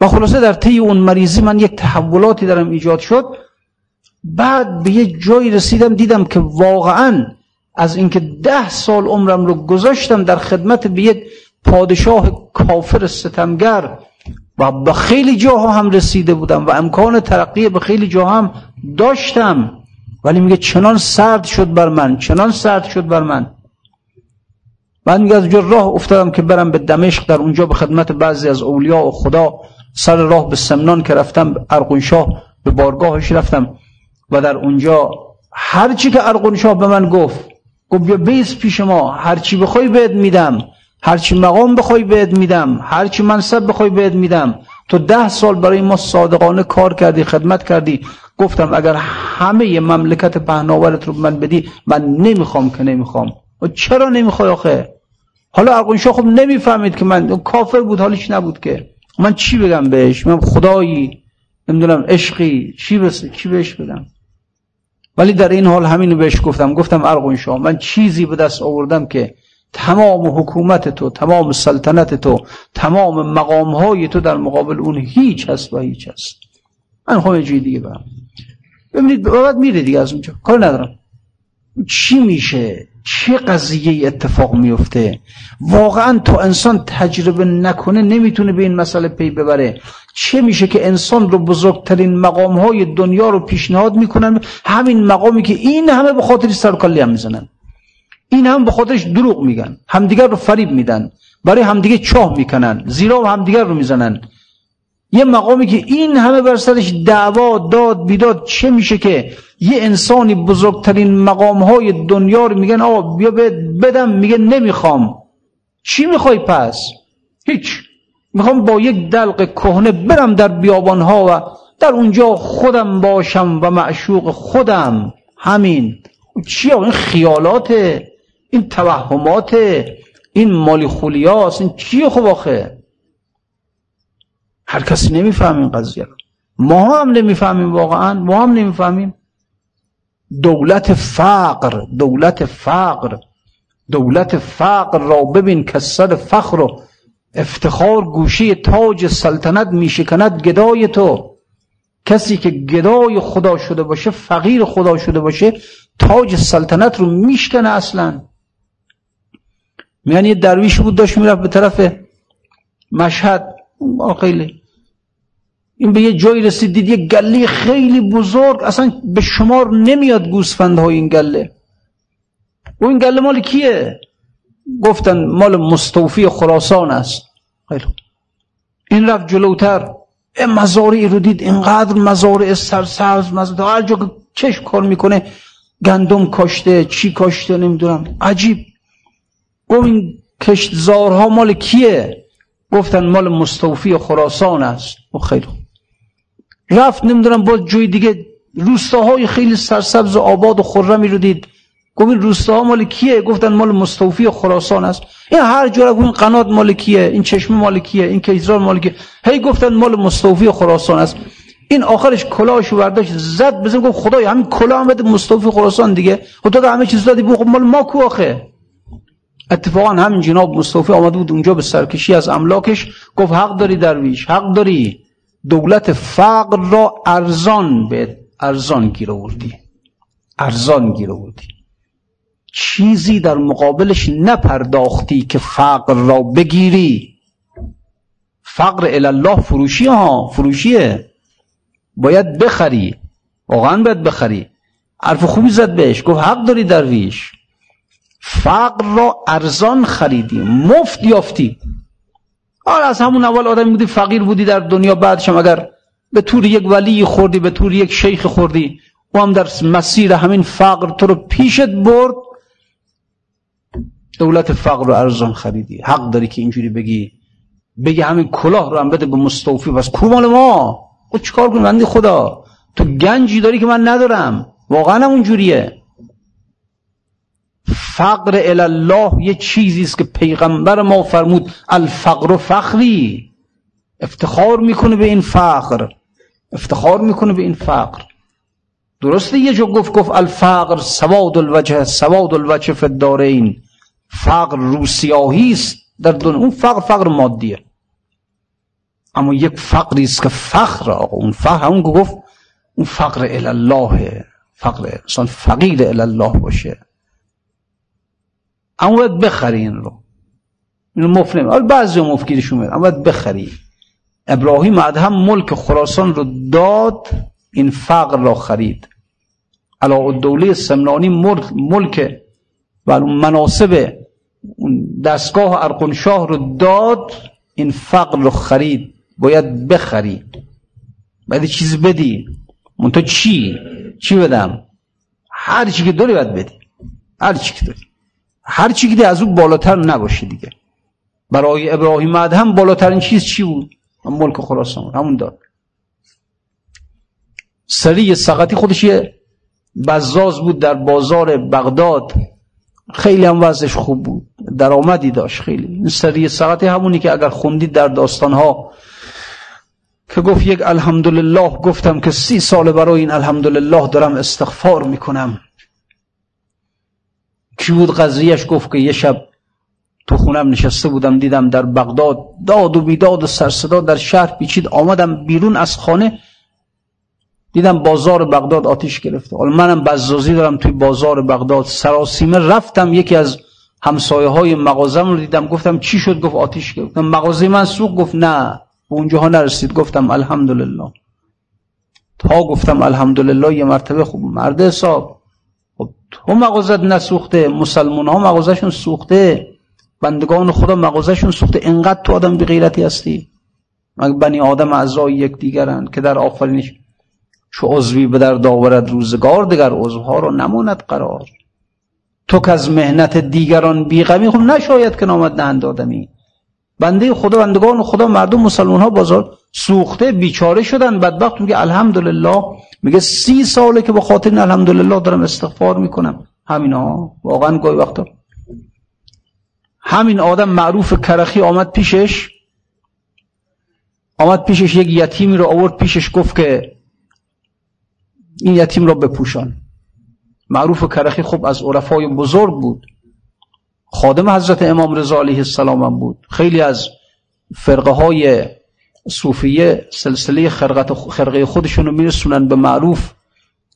و خلاصه در طی اون مریضی من یک تحولاتی درم ایجاد شد. بعد به یه جایی رسیدم دیدم که واقعا از اینکه ده سال عمرم رو گذاشتم در خدمت به یک پادشاه کافر ستمگر و به خیلی جاها هم رسیده بودم و امکان ترقی به خیلی جاها هم داشتم. ولی میگه چنان سرد شد بر من چنان سرد شد بر من. بعد میگه از راه افتادم که برم به دمشق در اونجا به خدمت بعضی از اولیاء و خدا سر راه به سمنان که رفتم ارقونشاه به بارگاهش رفتم و در اونجا هرچی که ارقونشاه به من گفت گفت بیا بیس پیش ما هرچی بخوای بهت میدم. هرچی مقام بخوای بهت میدم هرچی منصب بخوای بهت میدم. تو ده سال برای ما صادقانه کار کردی خدمت کردی. گفتم اگر همه مملکت پهناورت رو من بدی من نمی‌خوام که نمی‌خوام. و چرا نمی‌خوای آخه؟ حالا ارقونشاه خب نمی‌فهمید که من کافر بود حالش نبود که؟ من چی بگم بهش؟ من خدایی نمی‌دونم عشقی. چی بس چی بهش بدم ولی در این حال همینو بهش گفتم. گفتم ارقون من چیزی به دست آوردم که تمام حکومت تو تمام سلطنت تو تمام مقام های تو در مقابل اون هیچ هست و هیچ هست. من خواهم جوی دیگه برم. ببینید بعد میره دیگه از اونجا. کار ندارم. چی میشه؟ چه قضیه اتفاق میفته واقعا تا انسان تجربه نکنه نمی‌تونه به این مسئله پی ببره. چه میشه که انسان رو بزرگترین مقام های دنیا رو پیشنهاد می‌کنن؟ همین مقامی که این همه به خاطر سرکلی هم می‌زنن. این هم به خودش دروغ میگن. همدیگر رو فریب میدن. برای همدیگه چاه می‌کنن. زیرا و همدیگر رو می‌زنن. یه مقامی که این همه بر سرش دعوا داد بیداد چه میشه که یه انسانی بزرگترین مقام های دنیا رو میگن آقا بیا بدم میگه نمی‌خوام. چی می‌خوای پس؟ هیچ. می‌خوام با یک دلق کهنه برم در بیابان ها و در اونجا خودم باشم و معشوق خودم. همین. چیه این خیالات این توهمات این مالی خولیاست این چیه خب آخه؟ هر کسی نمیفهم این قضیه ما هم نمی‌فهمیم واقعا ما هم نمی‌فهمیم. دولت فقر دولت فقر دولت فقر را ببین که سر فخر و افتخار گوشه تاج سلطنت میشکند گدای تو. کسی که گدای خدا شده باشه فقیر خدا شده باشه تاج سلطنت رو میشکنه اصلا. یعنی یه درویش بود داشت می‌رفت به طرف مشهد. خیلی این به یه جایی رسید دید یه گله خیلی بزرگ اصلا به شمار نمیاد گوسفندهای این گله. و این گله مال کیه؟ گفتن مال مستوفی خراسان است. خیلی این رفت جلوتر. مزارعی رو دید اینقدر مزارع سرسبز مزارع هر جا که چشم کار می‌کنه گندم کاشته چی کاشته نمی‌دونم. عجیب. گفت این کشتزارها مال کیه؟ گفتن مال مستوفی خراسان است. و خیلی رفت نمی‌دونم با جوی دیگه روستاهای خیلی سرسبز و آباد و خرمی رو دید. گفت این روستاها مال کیه؟ گفتن مال مستوفی خراسان است. این هر جا این قنات مال کیه؟ این چشمه مال کیه؟ این کیزران مال کیه؟ هی گفتن مال مستوفی خراسان است. این آخرش کلاهشو برداشت زد بزن گفت خدای همین کلاه هم بده مستوفی خراسان دیگه. خدا خب همه چیز دادی بگو مال ما کو آخه؟ اتفاقا همین جناب مصطفی آمده بود اونجا به سرکشی از املاکش گفت حق داری درویش حق داری. دولت فقر را ارزان به ارزان گیر آوردی. ارزان گیر آوردی. چیزی در مقابلش نپرداختی که فقر را بگیری. فقر الله فروشی ها فروشیه. باید بخری. واقعا باید بخری. حرف خوبی زد بهش. گفت حق داری درویش. فقر را ارزان خریدی مفت یافتی. آره از همون اول آدمی بودی فقیر بودی در دنیا بعدش هم اگر به طور یک ولی خوردی به طور یک شیخ خوردی و هم در مسیر همین فقر تو رو پیشت برد. دولت فقر رو ارزان خریدی. حق داری که اینجوری بگی. بگی همین کلاه رو هم بده به مستوفی. بس کو مال ما؟ خود چیکار کنی بندی خدا. تو گنجی داری که من ندارم. واقعا هم اونجوریه. فقر الله یه چیزی است که پیغمبر ما فرمود الفقر و فخری. افتخار می‌کنه به این فقر. افتخار می‌کنه به این فقر. درسته یه جو گفت گفت الفقر سواد الوجه سواد الوجه الدارین. فقر روسیاهی است. در دنیا اون فقر فقر مادیه. اما یک فقری است که فخر آقا اون فقر اون گفت اون فقر الله فقر انسان فقیر الله باشه. اما باید بخری این رو. اینو مفت نمی بعضی مفکیرشون میاد اما باید بخری. ابراهیم ادهم ملک خراسان رو داد این فقر را خرید. علا دوله سمنانی ملک, ملک و مناسب دستگاه ارقنشاه رو داد این فقر رو خرید. باید بخری. باید چیز بدی. منتها چی؟ چی بدم؟ هر چی که داری باید بدی. هر چی که داری. هر چی که از اون بالاتر نباشه دیگه. برای ابراهیم ادهم بالاترین چیز چی بود؟ ملک خراسان همون داد. سری سقطی خودش یه بزاز بود در بازار بغداد. خیلی هم وضعش خوب بود درآمدی داشت خیلی. این سری سقطی همونی که اگر خوندید در داستانها که گفت یک الحمدلله گفتم که سی سال برای این الحمدلله دارم استغفار می‌کنم. کی بود قضیهش گفت که یه شب تو خونم نشسته بودم دیدم در بغداد داد و بیداد و سرصدا در شهر پیچید. آمدم بیرون از خانه دیدم بازار بغداد آتیش گرفته. حالا منم بزازی دارم توی بازار بغداد. سراسیمه رفتم یکی از همسایه های مغازم رو دیدم. گفتم چی شد؟ گفت آتیش گرفت. مغازه من سوق گفت نه. به اونجاها نرسید. گفتم الحمدلله. تا گفتم الحمدلله یه مرتبه خوب مرد حساب. تو مغازت نسوخته مسلمان ها مغازشون سوخته. بندگان خدا مغازشون سوخته. انقدر تو آدم بی غیرتی هستی. مگه بنی آدم اعضای یک دیگرن که در آفرینش چو عضوی به در داورد روزگار دیگر عضوها رو نموند قرار. تو که از مهنت دیگران بیغمی خب نشاید که نامد نهند آدمی. بنده خدا بندگان خدا مردم مسلمان ها بازار سوخته بیچاره شدن. بدبخت میگه الحمدلله. میگه سی ساله که با خاطر این الحمدلله دارم استغفار می‌کنم. همینا واقعا گاهی وقتا همین آدم معروف کرخی آمد پیشش. آمد پیشش یک یتیمی رو آورد پیشش گفت که این یتیم را بپوشان. معروف کرخی خب از عرفای بزرگ بود. خادم حضرت امام رضا علیه السلام هم بود. خیلی از فرقه های صوفیه سلسله خرقه خودشون رو میرسونن به معروف.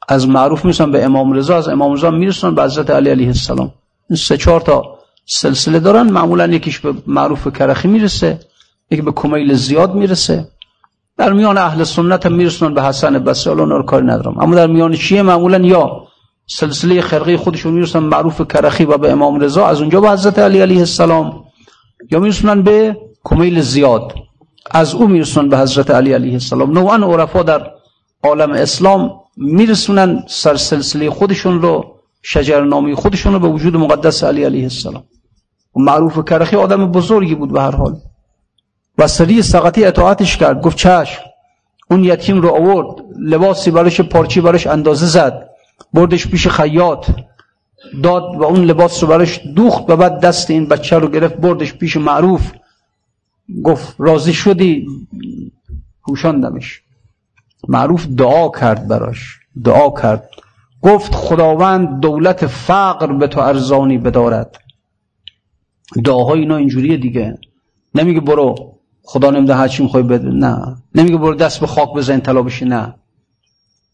از معروف می‌رسن به امام رضا از امام رضا میرسونن به حضرت علی علیه السلام. این سه چهار تا سلسله دارن معمولا یکیش به معروف کرخی می‌رسه یکی به کمیل زیاد می‌رسه. در میان اهل سنت هم میرسونن به حسن بصری الان کاری ندارم. اما در میان شیعه معمولا؟ یا سلسله خرقه خودشون می‌رسن معروف کرخی و به امام رضا. از اونجا به حضرت علی علیه السلام. یا میرسونن به کمیل زیاد. از او میرسونن به حضرت علی علیه السلام. نوعا عرفا در عالم اسلام میرسونن سر سلسله خودشون رو شجرنامی خودشون رو به وجود مقدس علی علیه السلام. و معروف کرخی آدم بزرگی بود به هر حال. و سری سقطی اطاعتش کرد. گفت چشم اون یتیم رو آورد. لباسی براش پارچی براش اندازه زد. بردش پیش خیاط داد و اون لباس رو براش دوخت و بعد دست این بچه رو گرفت بردش پیش معروف. گفت راضی شدی؟ پوشاندمش. معروف دعا کرد براش دعا کرد. گفت خداوند دولت فقر به تو ارزانی بدارد. دعاهای اینا اینجوریه دیگه. نمیگه برو خدا نمیده هرچی می‌خوای بده نه. نمیگه برو دست به خاک بزن طلا بشی نه.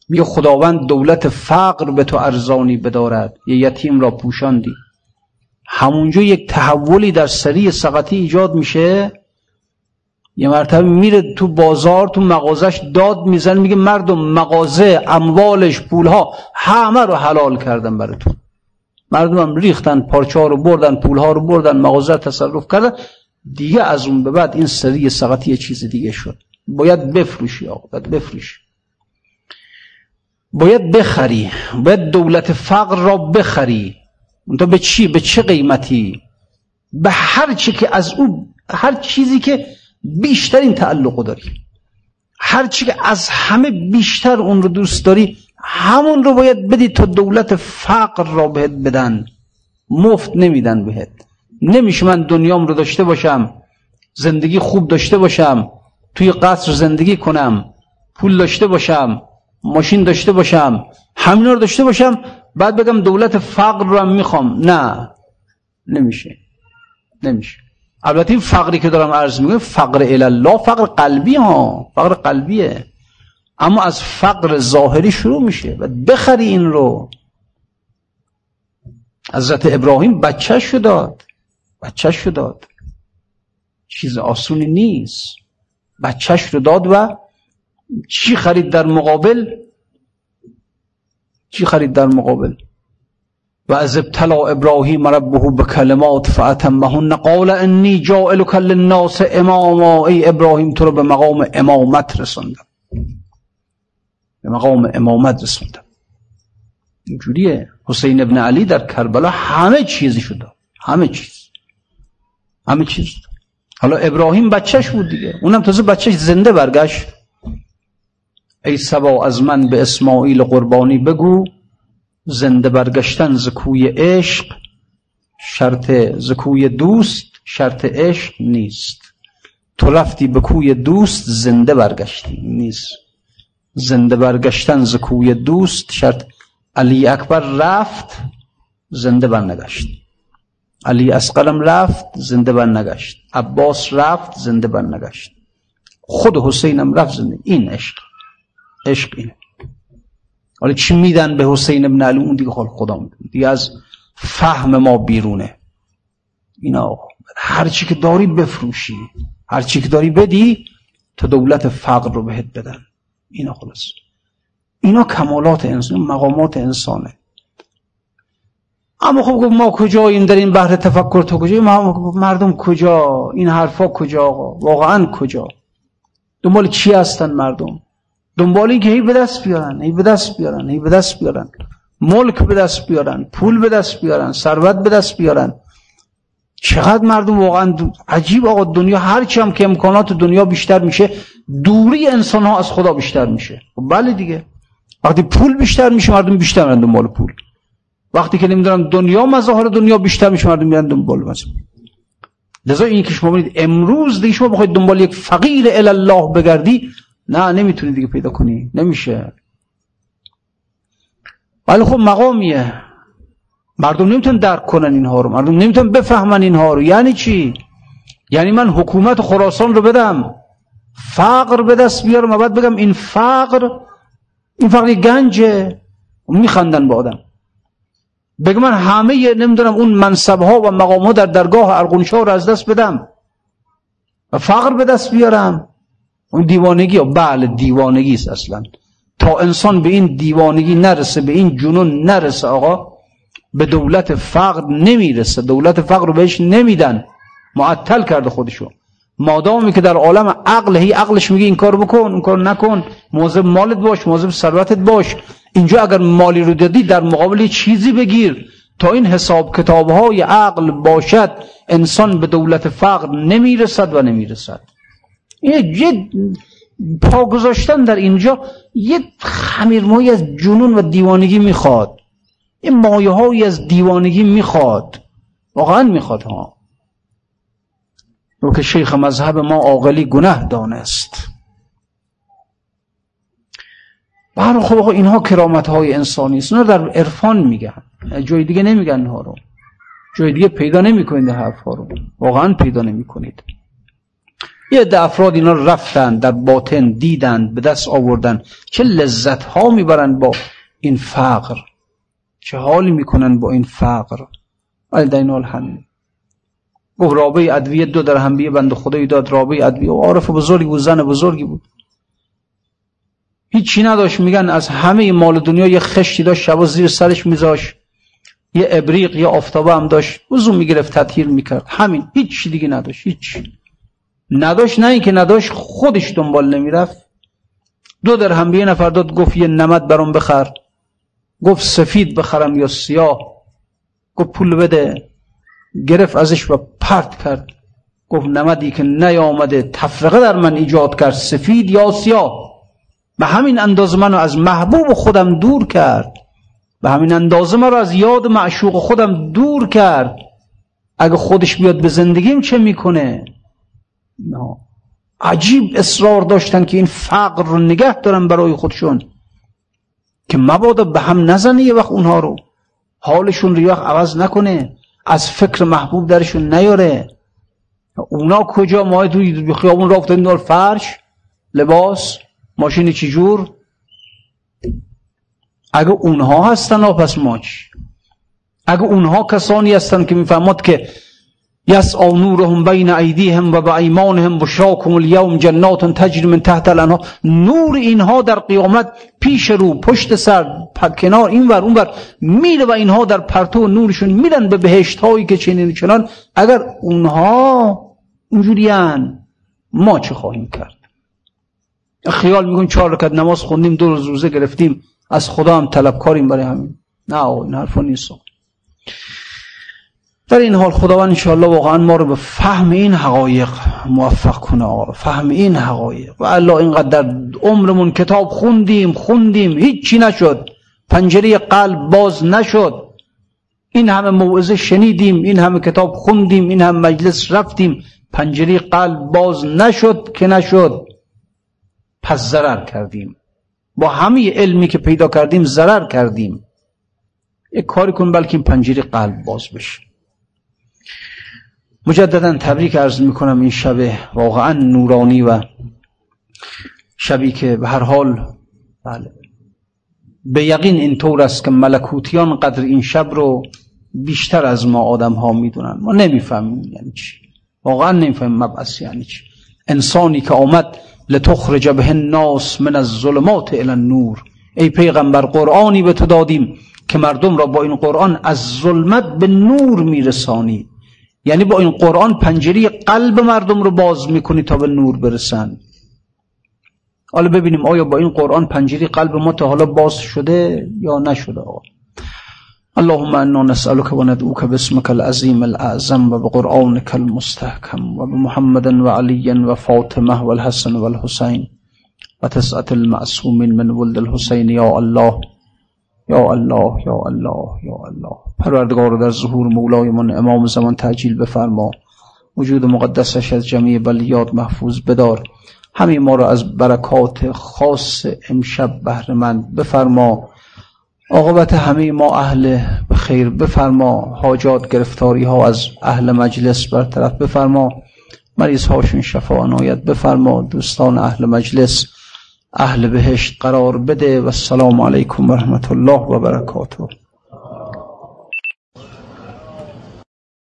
میگه خداوند دولت فقر به تو ارزانی بدارد یه یتیم را پوشاندی. همونجا یک تحولی در سری سقطی ایجاد میشه. یه مرتبه میره تو بازار تو مغازش داد میزن میگه مردم مغازه اموالش پولها همه رو حلال کردن براتون. مردم هم ریختن پارچه ها رو بردن پولها رو بردن مغازه تصرف کردن. دیگه از اون به بعد این سری سقطی یه چیز دیگه شد. باید بفروشی آقا باید بفروشی. باید بخری باید دولت فقر را بخری. تو به چی؟ به چه قیمتی؟ به هر چی که از او هر چیزی که بیشترین تعلق داری. هر چی که از همه بیشتر اون رو دوست داری همون رو باید بدی تا دولت فقر را بهت بدن. مفت نمیدن بهت. نمیشه من دنیام رو داشته باشم زندگی خوب داشته باشم توی قصر زندگی کنم پول داشته باشم. ماشین داشته باشم همینا رو داشته باشم بعد بگم دولت فقر رو هم می‌خوام. نه. نمیشه. نمیشه. البته این فقری که دارم عرض می‌کنم فقر الله فقر قلبی ها. فقر قلبیه. اما از فقر ظاهری شروع میشه و بخری این رو. حضرت ابراهیم بچهش شو داد. بچهش رو داد. چیز آسونی نیست. بچهش رو داد و چی خرید در مقابل؟ چی خرید در مقابل؟ و از ابتلا ابراهیم ربه به کلمات فاتمهن قال انی جائلک للناس اماما. ای ابراهیم تو رو به مقام امامت رسوندم. به مقام امامت رسوندم. اینجوریه. حسین ابن علی در کربلا همه چیزی شده همه چیز. همه چیز حالا ابراهیم بچهش بود دیگه. اونم تازه بچهش زنده برگشت. ای سبا از من به اسماعیل قربانی بگو. زنده برگشتن زکوی عشق شرط زکوی دوست شرط عشق نیست. تو رفتی به کوی دوست زنده برگشتی نیست. زنده برگشتن زکوی دوست شرط علی اکبر رفت زنده برنگشت. علی اسقرم رفت زنده بر نگشت عباس رفت زنده بر نگشت خود حسینم رفت زنده این عشق. عشق اینه. حالا چی میدن به حسین ابن علی؟ اون دیگه خال خدا میدن دیگه از فهم ما بیرونه. اینا هر چی که داری بفروشی. هر چی که داری بدی تا دولت فقر رو بهت بدن. اینا خلاص اینا کمالات انسان مقامات انسانه. اما خب گفت ما کجاییم در این بحر تفکر تو کجایی؟ مردم کجا؟ این حرفا کجا واقعا کجا؟ دنبال چی هستن مردم؟ دنبال این که هی به دست بیارن هی به دست بیارن هی به دست بیارن. ملک به دست بیارن پول به دست بیارن ثروت به دست بیارن. چقدر مردم واقعا عجیب آقا دنیا هرچی هم که امکانات دنیا بیشتر میشه دوری انسان ها از خدا بیشتر میشه. خب بله دیگه. وقتی پول بیشتر میشه مردم بیشتر میرن دنبال پول. وقتی که نمی‌دونم دنیا مظاهر دنیا بیشتر میشه مردم میرن دنبال مظاهر. لذا این که شما امروز دیگه شما بخواید دنبال یک فقیر الله بگردی نه نمی‌تونی دیگه پیدا کنی. نمیشه. ولی خب مقامیه. مردم نمی‌تونن درک کنن اینها رو. مردم نمی‌تونن بفهمن اینها رو. یعنی چی؟ یعنی من حکومت خراسان رو بدم فقر به دست بیارم و بعد بگم این فقر این فقر گنجه. میخندن با آدم. بگم من همه نمی‌دونم اون منصب ها و مقام ها در درگاه ارغونشا رو از دست بدم و فقر به دست بیارم. اون دیوانگی بله دیوانگی است اصلا. تا انسان به این دیوانگی نرسه به این جنون نرسه آقا به دولت فقر نمی‌رسه. دولت فقر رو بهش نمیدن. معطل کرده خودشو. مادامی که در عالم عقل هی عقلش میگه این کار بکن اون کار نکن. موظف مالت باش موظف ثروتت باش. اینجا اگر مالی رو دادی در مقابل چیزی بگیر. تا این حساب کتاب های عقل باشد انسان به دولت فقر نمی‌رسد و نمی‌رسد. یه پا گذاشتن در اینجا یه خمیرمایی از جنون و دیوانگی می‌خواد. یه مایه هایی از دیوانگی می‌خواد. واقعا می‌خواد ها. رو که شیخ مذهب ما عاقلی گناه دانست. برای خب آقا اینها کرامت های انسانی است. در عرفان میگن. جای دیگه نمیگن اینها رو. جای دیگه پیدا نمی‌کنید حرف ها رو. واقعا پیدا نمی‌کنید. یه ده افراد اینا رفتن در باطن دیدن به دست آوردن. چه لذت ها می‌برن با این فقر؟ چه حالی می‌کنن با این فقر؟ ولی در این حال همین. گفت ادویه دو در هم بند خدایی داد. رابعه ادویه و عارف بزرگی بود زن بزرگی بود. هیچی نداشت. میگن از همه مال دنیا یه خشتی داشت شبا زیر سرش میذاش یه ابریق یه آفتابه هم داشت. وضو می‌گرفت تطهیر می‌کرد. همین. هیچ دیگه نداشت. هیچ نداشت نه اینکه نداشت خودش دنبال نمی‌رفت. دو در هم یه نفر داد گفت یه نمد برام بخر. گفت سفید بخرم یا سیاه. گفت پول بده. گرفت ازش و پرت کرد. گفت نمدی که نیامده تفرقه در من ایجاد کرد سفید یا سیاه. به همین اندازه منو از محبوب خودم دور کرد. به همین اندازه رو از یاد معشوق خودم دور کرد. اگه خودش بیاد به زندگیم چه می‌کنه؟ نه. عجیب اصرار داشتن که این فقر رو نگه دارن برای خودشون که مبادا به هم نزنه یه وقت اونها رو. حالشون رو عوض نکنه. از فکر محبوب درشون نیاره. اونا کجا؟ ما توی خیابون را افتادیم فرش لباس ماشین چی جور. اگه اونها هستن پس ما چی اگه اونها کسانی هستن که می‌فهمد که یسعا نورهم بین ایدیهم و به ایمانهم بشراکم اليوم جنات تجری من تحت الانها نور اینها در قیامت پیش رو پشت سر کنار این ور اون ور میره و اینها در پرتو نورشون میرن به بهشت هایی که چنین چنان. اگر اونها اونجوریان ما چه خواهیم کرد؟ خیال می‌کنیم چهار رکعت نماز خوندیم دو روز روزه گرفتیم از خدا هم طلبکاریم برای همین. نه این حرفا نیست در این حال خداوند انشاءالله واقعا ما رو به فهم این حقایق موفق کنه آقا فهم این حقایق. و الله اینقدر در عمرمون کتاب خوندیم خوندیم هیچی نشد. پنجره قلب باز نشد. این همه موعظه شنیدیم این همه کتاب خوندیم این همه مجلس رفتیم. پنجره قلب باز نشد که نشد. پس ضرر کردیم. با همه علمی که پیدا کردیم ضرر کردیم. یک کاری کن بلکه این پنجره قلب باز بشه. مجددا تبریک عرض می‌کنم این شب واقعا نورانی و شبی که به هر حال بله. به یقین اینطور است که ملکوتیان قدر این شب رو بیشتر از ما آدم ها می‌دونن. ما نمی‌فهمیم یعنی چی. واقعا نمی‌فهمیم مبعث یعنی چی. انسانی که آمد لتخرج به الناس من الظلمات الى النور. ای پیغمبر قرآنی به تو دادیم که مردم را با این قرآن از ظلمت به نور میرسانی یعنی با این قرآن پنجری قلب مردم رو باز می‌کنی تا به نور برسن. حالا ببینیم آیا با این قرآن پنجری قلب ما تا حالا باز شده یا نشده آقا. اللهم انا نسألك وندعوك باسمك العظيم الاعظم وبقرآنك المستحكم وبمحمد وعلي وفاطمه والحسن والحسين وتسعة المعصومين من ولد الحسين يا الله. یا الله یا الله یا الله. پروردگار در ظهور من امام زمان تعجیل بفرما. وجود مقدسش از جمعی بلیات محفوظ بدار. همه ما را از برکات خاص امشب بهرمند بفرما. عاقبت همه ما اهل خیر بفرما. حاجات گرفتاری ها از اهل مجلس برطرف بفرما. مریض هاشون شفا عنایت بفرما. دوستان اهل مجلس اهل بهشت قرار بده و السلام علیکم و رحمت الله و برکاته